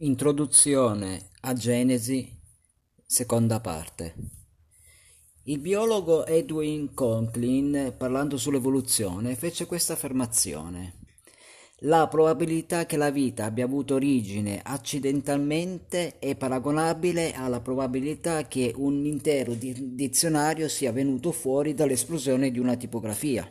Introduzione a Genesi, seconda parte. Il biologo Edwin Conklin, parlando sull'evoluzione, fece questa affermazione. La probabilità che la vita abbia avuto origine accidentalmente è paragonabile alla probabilità che un intero dizionario sia venuto fuori dall'esplosione di una tipografia.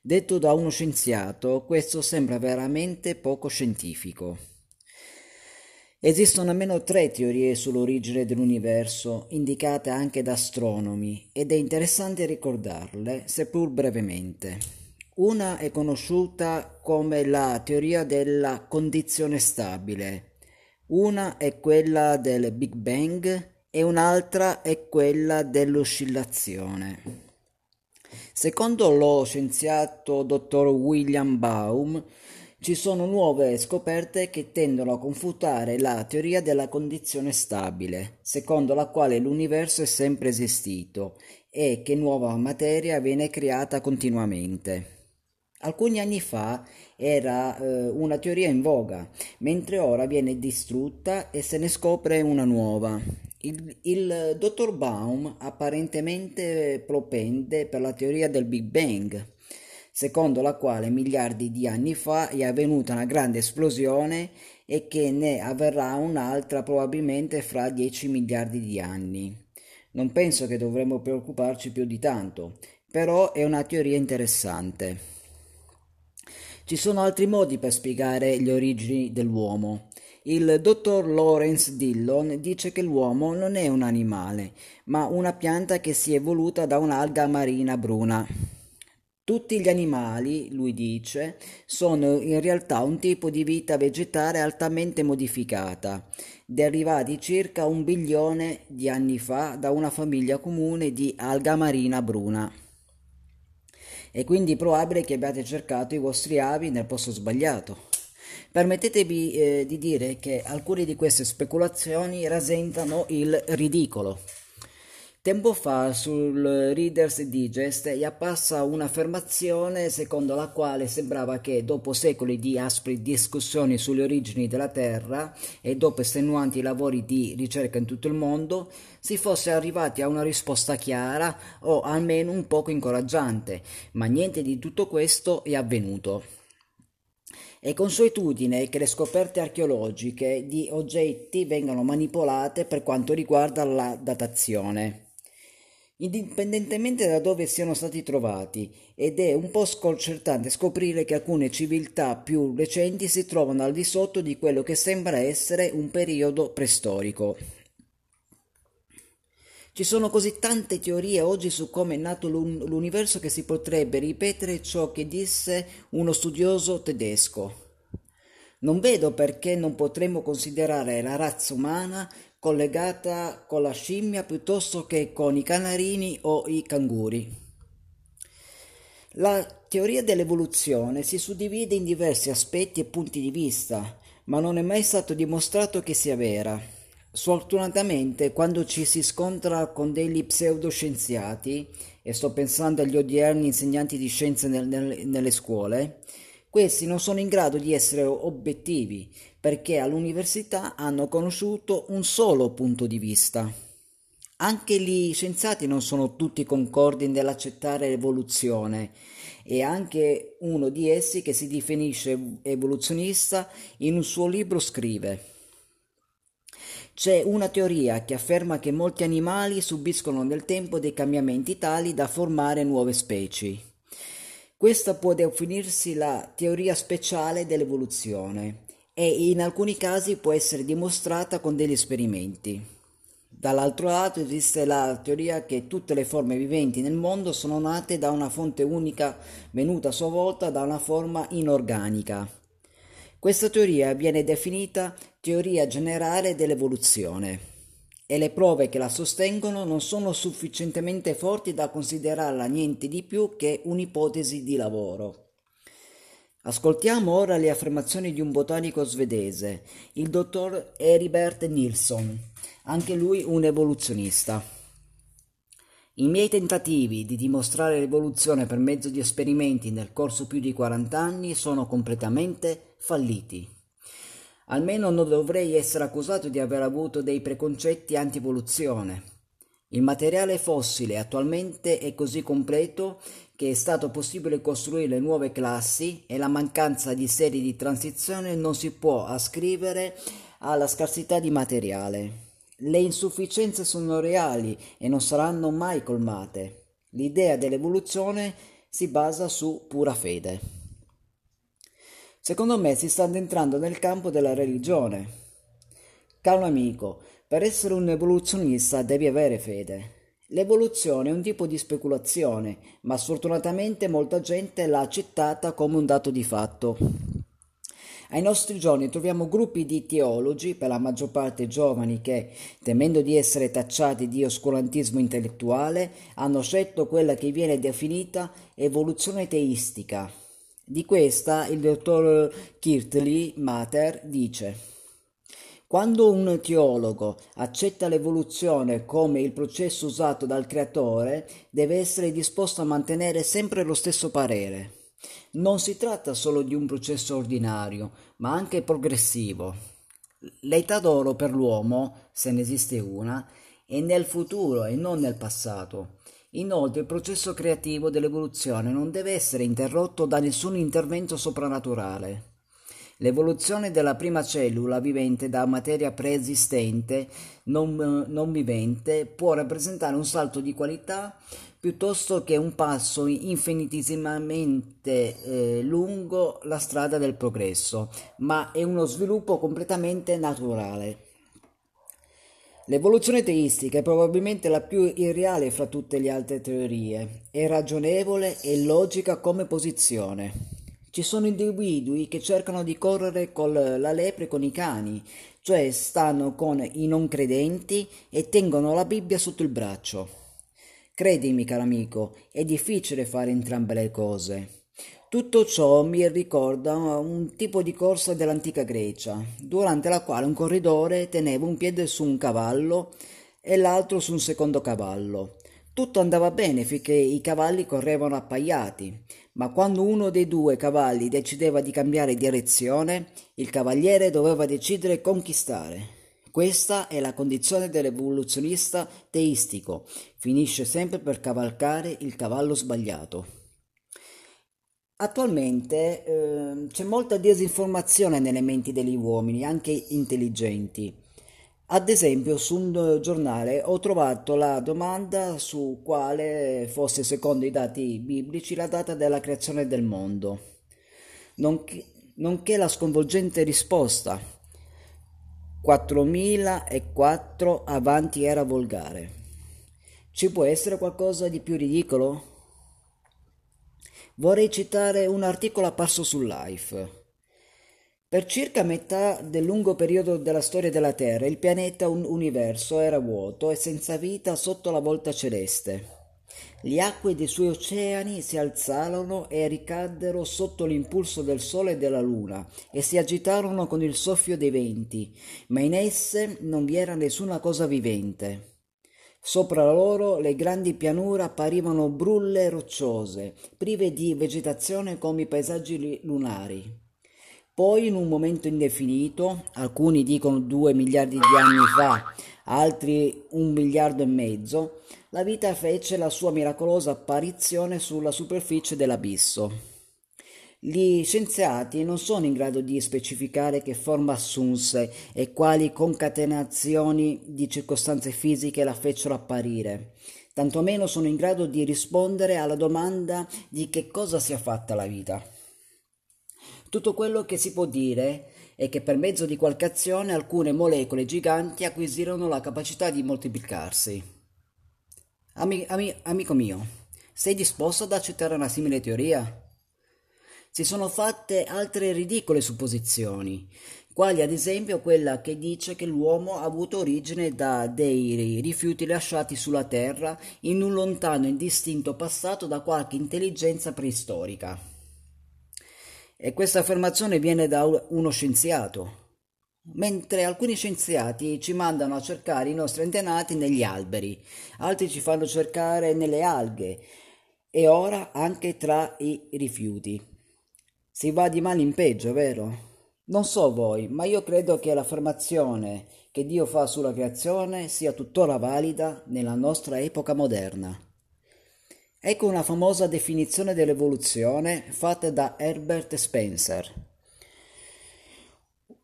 Detto da uno scienziato, questo sembra veramente poco scientifico. Esistono almeno tre teorie sull'origine dell'universo, indicate anche da astronomi, ed è interessante ricordarle, seppur brevemente. Una è conosciuta come la teoria della condizione stabile, una è quella del Big Bang e un'altra è quella dell'oscillazione. Secondo lo scienziato dottor William Baum, ci sono nuove scoperte che tendono a confutare la teoria della condizione stabile, secondo la quale l'universo è sempre esistito e che nuova materia viene creata continuamente. Alcuni anni fa era eh, una teoria in voga, mentre ora viene distrutta e se ne scopre una nuova. Il, il dottor Baum apparentemente propende per la teoria del Big Bang, secondo la quale miliardi di anni fa è avvenuta una grande esplosione e che ne avverrà un'altra probabilmente fra 10 miliardi di anni. Non penso che dovremmo preoccuparci più di tanto, però è una teoria interessante. Ci sono altri modi per spiegare le origini dell'uomo. Il dottor Lawrence Dillon dice che l'uomo non è un animale, ma una pianta che si è evoluta da un'alga marina bruna. Tutti gli animali, lui dice, sono in realtà un tipo di vita vegetale altamente modificata, derivati circa un bilione di anni fa da una famiglia comune di alga marina bruna. È quindi probabile che abbiate cercato i vostri avi nel posto sbagliato. Permettetevi eh, di dire che alcune di queste speculazioni rasentano il ridicolo. Tempo fa sul Reader's Digest è apparsa un'affermazione secondo la quale sembrava che dopo secoli di aspre discussioni sulle origini della Terra e dopo estenuanti lavori di ricerca in tutto il mondo si fosse arrivati a una risposta chiara o almeno un poco incoraggiante, ma niente di tutto questo è avvenuto. È consuetudine che le scoperte archeologiche di oggetti vengano manipolate per quanto riguarda la datazione indipendentemente da dove siano stati trovati, ed è un po' sconcertante scoprire che alcune civiltà più recenti si trovano al di sotto di quello che sembra essere un periodo preistorico. Ci sono così tante teorie oggi su come è nato l'universo che si potrebbe ripetere ciò che disse uno studioso tedesco. Non vedo perché non potremmo considerare la razza umana collegata con la scimmia piuttosto che con i canarini o i canguri. La teoria dell'evoluzione si suddivide in diversi aspetti e punti di vista, ma non è mai stato dimostrato che sia vera. Sfortunatamente, quando ci si scontra con degli pseudoscienziati, e sto pensando agli odierni insegnanti di scienze nel, nel, nelle scuole, questi non sono in grado di essere obiettivi perché all'università hanno conosciuto un solo punto di vista. Anche gli scienziati non sono tutti concordi nell'accettare l'evoluzione e anche uno di essi che si definisce evoluzionista in un suo libro scrive c'è una teoria che afferma che molti animali subiscono nel tempo dei cambiamenti tali da formare nuove specie. Questa può definirsi la teoria speciale dell'evoluzione e in alcuni casi può essere dimostrata con degli esperimenti. Dall'altro lato esiste la teoria che tutte le forme viventi nel mondo sono nate da una fonte unica venuta a sua volta da una forma inorganica. Questa teoria viene definita teoria generale dell'evoluzione e le prove che la sostengono non sono sufficientemente forti da considerarla niente di più che un'ipotesi di lavoro. Ascoltiamo ora le affermazioni di un botanico svedese, il dottor Heribert Nilsson, anche lui un evoluzionista. I miei tentativi di dimostrare l'evoluzione per mezzo di esperimenti nel corso più di 40 anni sono completamente falliti. Almeno non dovrei essere accusato di aver avuto dei preconcetti anti-evoluzione. Il materiale fossile attualmente è così completo che è stato possibile costruire nuove classi e la mancanza di serie di transizione non si può ascrivere alla scarsità di materiale. Le insufficienze sono reali e non saranno mai colmate. L'idea dell'evoluzione si basa su pura fede. Secondo me si sta addentrando nel campo della religione. Caro amico, per essere un evoluzionista devi avere fede. L'evoluzione è un tipo di speculazione, ma sfortunatamente molta gente l'ha accettata come un dato di fatto. Ai nostri giorni troviamo gruppi di teologi, per la maggior parte giovani, che, temendo di essere tacciati di oscurantismo intellettuale, hanno scelto quella che viene definita evoluzione teistica. Di questa il dottor Kirtley Mater dice quando un teologo accetta l'evoluzione come il processo usato dal creatore, deve essere disposto a mantenere sempre lo stesso parere. Non si tratta solo di un processo ordinario, ma anche progressivo. L'età d'oro per l'uomo, se ne esiste una, è nel futuro e non nel passato. Inoltre il processo creativo dell'evoluzione non deve essere interrotto da nessun intervento soprannaturale. L'evoluzione della prima cellula vivente da materia preesistente non, non vivente può rappresentare un salto di qualità piuttosto che un passo infinitesimamente eh, lungo la strada del progresso, ma è uno sviluppo completamente naturale. L'evoluzione teistica è probabilmente la più irreale fra tutte le altre teorie, è ragionevole e logica come posizione. Ci sono individui che cercano di correre con la lepre con i cani, cioè stanno con i non credenti e tengono la Bibbia sotto il braccio. Credimi, caro amico, è difficile fare entrambe le cose. Tutto ciò mi ricorda un tipo di corsa dell'antica Grecia, durante la quale un corridore teneva un piede su un cavallo e l'altro su un secondo cavallo. Tutto andava bene finché i cavalli correvano appaiati, ma quando uno dei due cavalli decideva di cambiare direzione, il cavaliere doveva decidere conquistare. Questa è la condizione dell'evoluzionista teistico, finisce sempre per cavalcare il cavallo sbagliato. Attualmente eh, c'è molta disinformazione nelle menti degli uomini, anche intelligenti. Ad esempio, su un giornale ho trovato la domanda su quale fosse, secondo i dati biblici, la data della creazione del mondo, nonché, nonché la sconvolgente risposta 4004 avanti era volgare. Ci può essere qualcosa di più ridicolo? Vorrei citare un articolo apparso su Life. Per circa metà del lungo periodo della storia della Terra, il pianeta un universo era vuoto e senza vita sotto la volta celeste. Le acque dei suoi oceani si alzarono e ricaddero sotto l'impulso del Sole e della Luna e si agitarono con il soffio dei venti, ma in esse non vi era nessuna cosa vivente. Sopra loro le grandi pianure apparivano brulle rocciose, prive di vegetazione come i paesaggi lunari. Poi in un momento indefinito, alcuni dicono due miliardi di anni fa, altri un miliardo e mezzo, la vita fece la sua miracolosa apparizione sulla superficie dell'abisso. Gli scienziati non sono in grado di specificare che forma assunse e quali concatenazioni di circostanze fisiche la fecero apparire, tantomeno sono in grado di rispondere alla domanda di che cosa sia fatta la vita. Tutto quello che si può dire è che per mezzo di qualche azione alcune molecole giganti acquisirono la capacità di moltiplicarsi. Ami, ami, amico mio, sei disposto ad accettare una simile teoria? Si sono fatte altre ridicole supposizioni, quali ad esempio quella che dice che l'uomo ha avuto origine da dei rifiuti lasciati sulla Terra in un lontano e indistinto passato da qualche intelligenza preistorica. E questa affermazione viene da uno scienziato, mentre alcuni scienziati ci mandano a cercare i nostri antenati negli alberi, altri ci fanno cercare nelle alghe e ora anche tra i rifiuti. Si va di male in peggio, vero? Non so voi, ma io credo che l'affermazione che Dio fa sulla creazione sia tuttora valida nella nostra epoca moderna. Ecco una famosa definizione dell'evoluzione fatta da Herbert Spencer.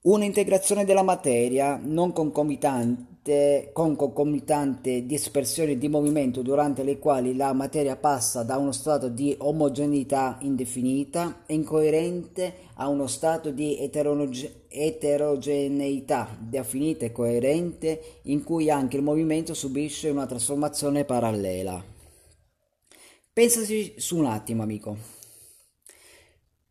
Un'integrazione della materia non concomitante, con concomitante dispersione di movimento durante le quali la materia passa da uno stato di omogeneità indefinita e incoerente a uno stato di eteroge- eterogeneità definita e coerente in cui anche il movimento subisce una trasformazione parallela. Pensaci su un attimo, amico.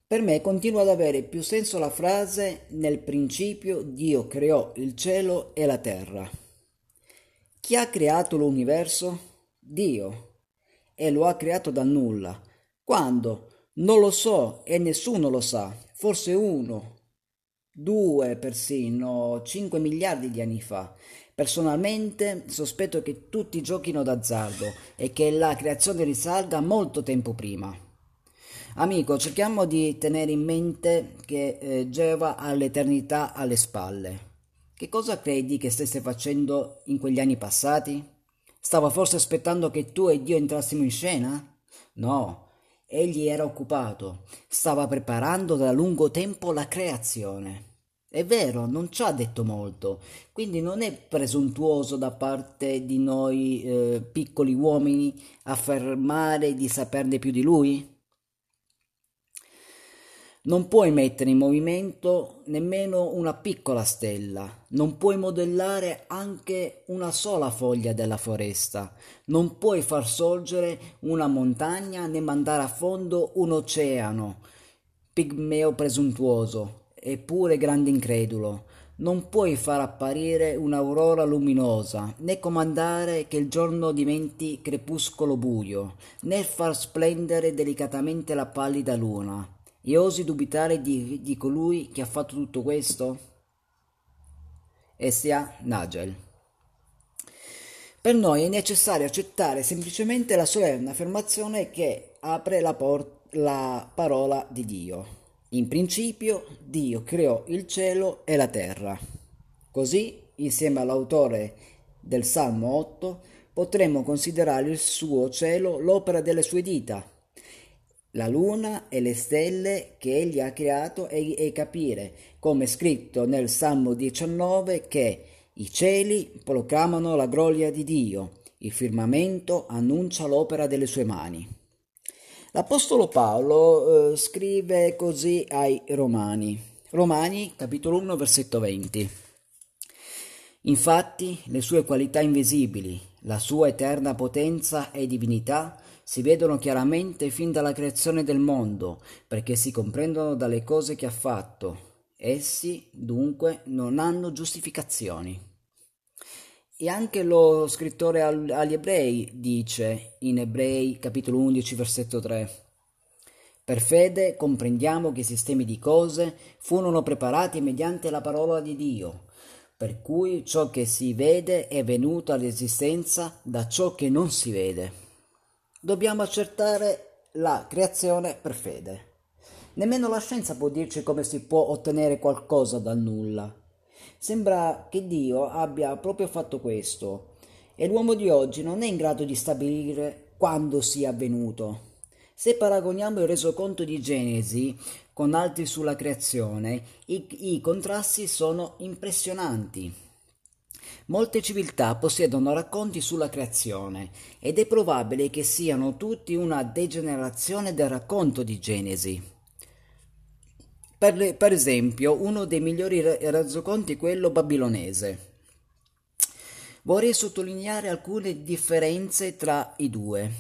Per me continua ad avere più senso la frase nel principio Dio creò il cielo e la terra. Chi ha creato l'universo? Dio. E lo ha creato da nulla. Quando? Non lo so e nessuno lo sa. Forse uno, due persino, cinque miliardi di anni fa. Personalmente sospetto che tutti giochino d'azzardo e che la creazione risalga molto tempo prima. Amico, cerchiamo di tenere in mente che eh, Geova ha l'eternità alle spalle. Che cosa credi che stesse facendo in quegli anni passati? Stava forse aspettando che tu e Dio entrassimo in scena? No, egli era occupato, stava preparando da lungo tempo la creazione. È vero, non ci ha detto molto, quindi non è presuntuoso da parte di noi eh, piccoli uomini affermare di saperne più di lui? Non puoi mettere in movimento nemmeno una piccola stella, non puoi modellare anche una sola foglia della foresta, non puoi far sorgere una montagna né mandare a fondo un oceano, pigmeo presuntuoso, eppure grande incredulo. Non puoi far apparire un'aurora luminosa, né comandare che il giorno diventi crepuscolo buio, né far splendere delicatamente la pallida luna e osi dubitare di, di colui che ha fatto tutto questo? S.A. Nagel. Per noi è necessario accettare semplicemente la solenne affermazione che apre la, por- la parola di Dio. In principio Dio creò il cielo e la terra. Così, insieme all'autore del Salmo 8, potremmo considerare il suo cielo l'opera delle sue dita, la luna e le stelle che egli ha creato e, e capire, come scritto nel Salmo 19, che i cieli proclamano la gloria di Dio, il firmamento annuncia l'opera delle sue mani. L'Apostolo Paolo eh, scrive così ai Romani. Romani, capitolo 1, versetto 20. Infatti, le sue qualità invisibili, la sua eterna potenza e divinità si vedono chiaramente fin dalla creazione del mondo, perché si comprendono dalle cose che ha fatto. Essi, dunque, non hanno giustificazioni. E anche lo scrittore agli ebrei dice in Ebrei capitolo 11 versetto 3 Per fede comprendiamo che i sistemi di cose furono preparati mediante la parola di Dio, per cui ciò che si vede è venuto all'esistenza da ciò che non si vede dobbiamo accertare la creazione per fede. Nemmeno la scienza può dirci come si può ottenere qualcosa dal nulla. Sembra che Dio abbia proprio fatto questo e l'uomo di oggi non è in grado di stabilire quando sia avvenuto. Se paragoniamo il resoconto di Genesi con altri sulla creazione, i, i contrasti sono impressionanti. Molte civiltà possiedono racconti sulla creazione ed è probabile che siano tutti una degenerazione del racconto di Genesi. Per, per esempio, uno dei migliori resoconti è quello babilonese. Vorrei sottolineare alcune differenze tra i due.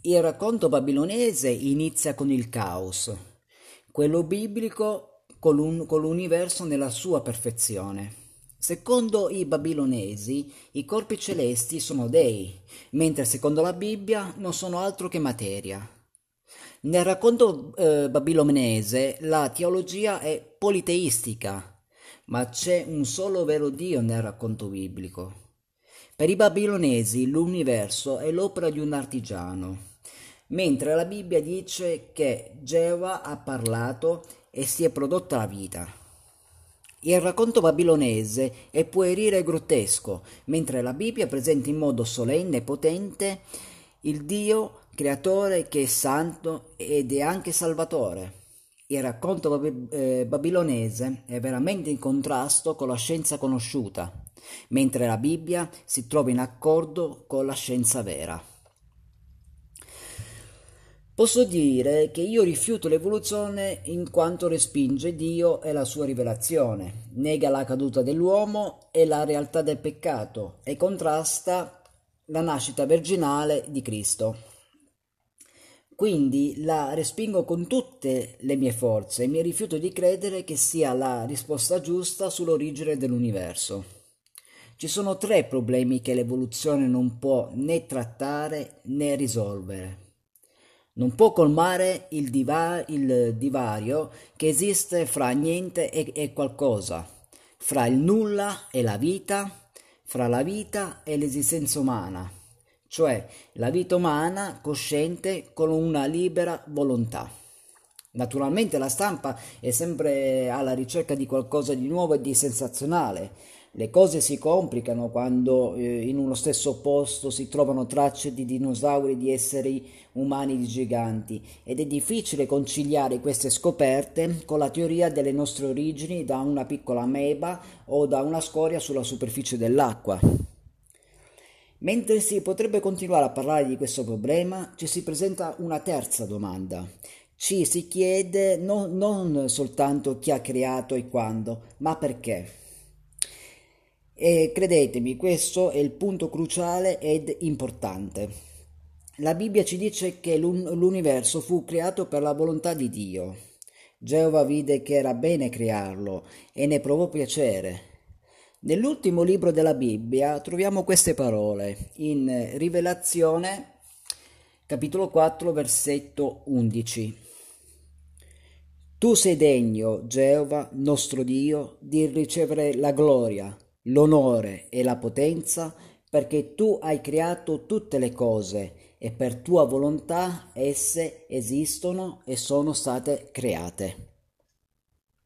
Il racconto babilonese inizia con il caos, quello biblico con l'universo nella sua perfezione. Secondo i babilonesi, i corpi celesti sono dei, mentre secondo la Bibbia non sono altro che materia. Nel racconto eh, babilonese la teologia è politeistica, ma c'è un solo vero Dio nel racconto biblico. Per i babilonesi l'universo è l'opera di un artigiano, mentre la Bibbia dice che Geova ha parlato e si è prodotta la vita. Il racconto babilonese è puerile e grottesco, mentre la Bibbia presenta in modo solenne e potente il Dio creatore che è santo ed è anche salvatore. Il racconto eh, babilonese è veramente in contrasto con la scienza conosciuta, mentre la Bibbia si trova in accordo con la scienza vera. Posso dire che io rifiuto l'evoluzione in quanto respinge Dio e la sua rivelazione, nega la caduta dell'uomo e la realtà del peccato e contrasta la nascita virginale di Cristo. Quindi la respingo con tutte le mie forze e mi rifiuto di credere che sia la risposta giusta sull'origine dell'universo. Ci sono tre problemi che l'evoluzione non può né trattare né risolvere non può colmare il, diva- il divario che esiste fra niente e, e qualcosa, fra il nulla e la vita, fra la vita e l'esistenza umana, cioè la vita umana cosciente con una libera volontà. Naturalmente la stampa è sempre alla ricerca di qualcosa di nuovo e di sensazionale, le cose si complicano quando eh, in uno stesso posto si trovano tracce di dinosauri, di esseri umani, di giganti ed è difficile conciliare queste scoperte con la teoria delle nostre origini da una piccola ameba o da una scoria sulla superficie dell'acqua. Mentre si potrebbe continuare a parlare di questo problema, ci si presenta una terza domanda. Ci si chiede non, non soltanto chi ha creato e quando, ma perché. E credetemi, questo è il punto cruciale ed importante. La Bibbia ci dice che l'universo fu creato per la volontà di Dio. Geova vide che era bene crearlo e ne provò piacere. Nell'ultimo libro della Bibbia troviamo queste parole in Rivelazione capitolo 4 versetto 11. Tu sei degno, Geova, nostro Dio, di ricevere la gloria l'onore e la potenza, perché tu hai creato tutte le cose e per tua volontà esse esistono e sono state create.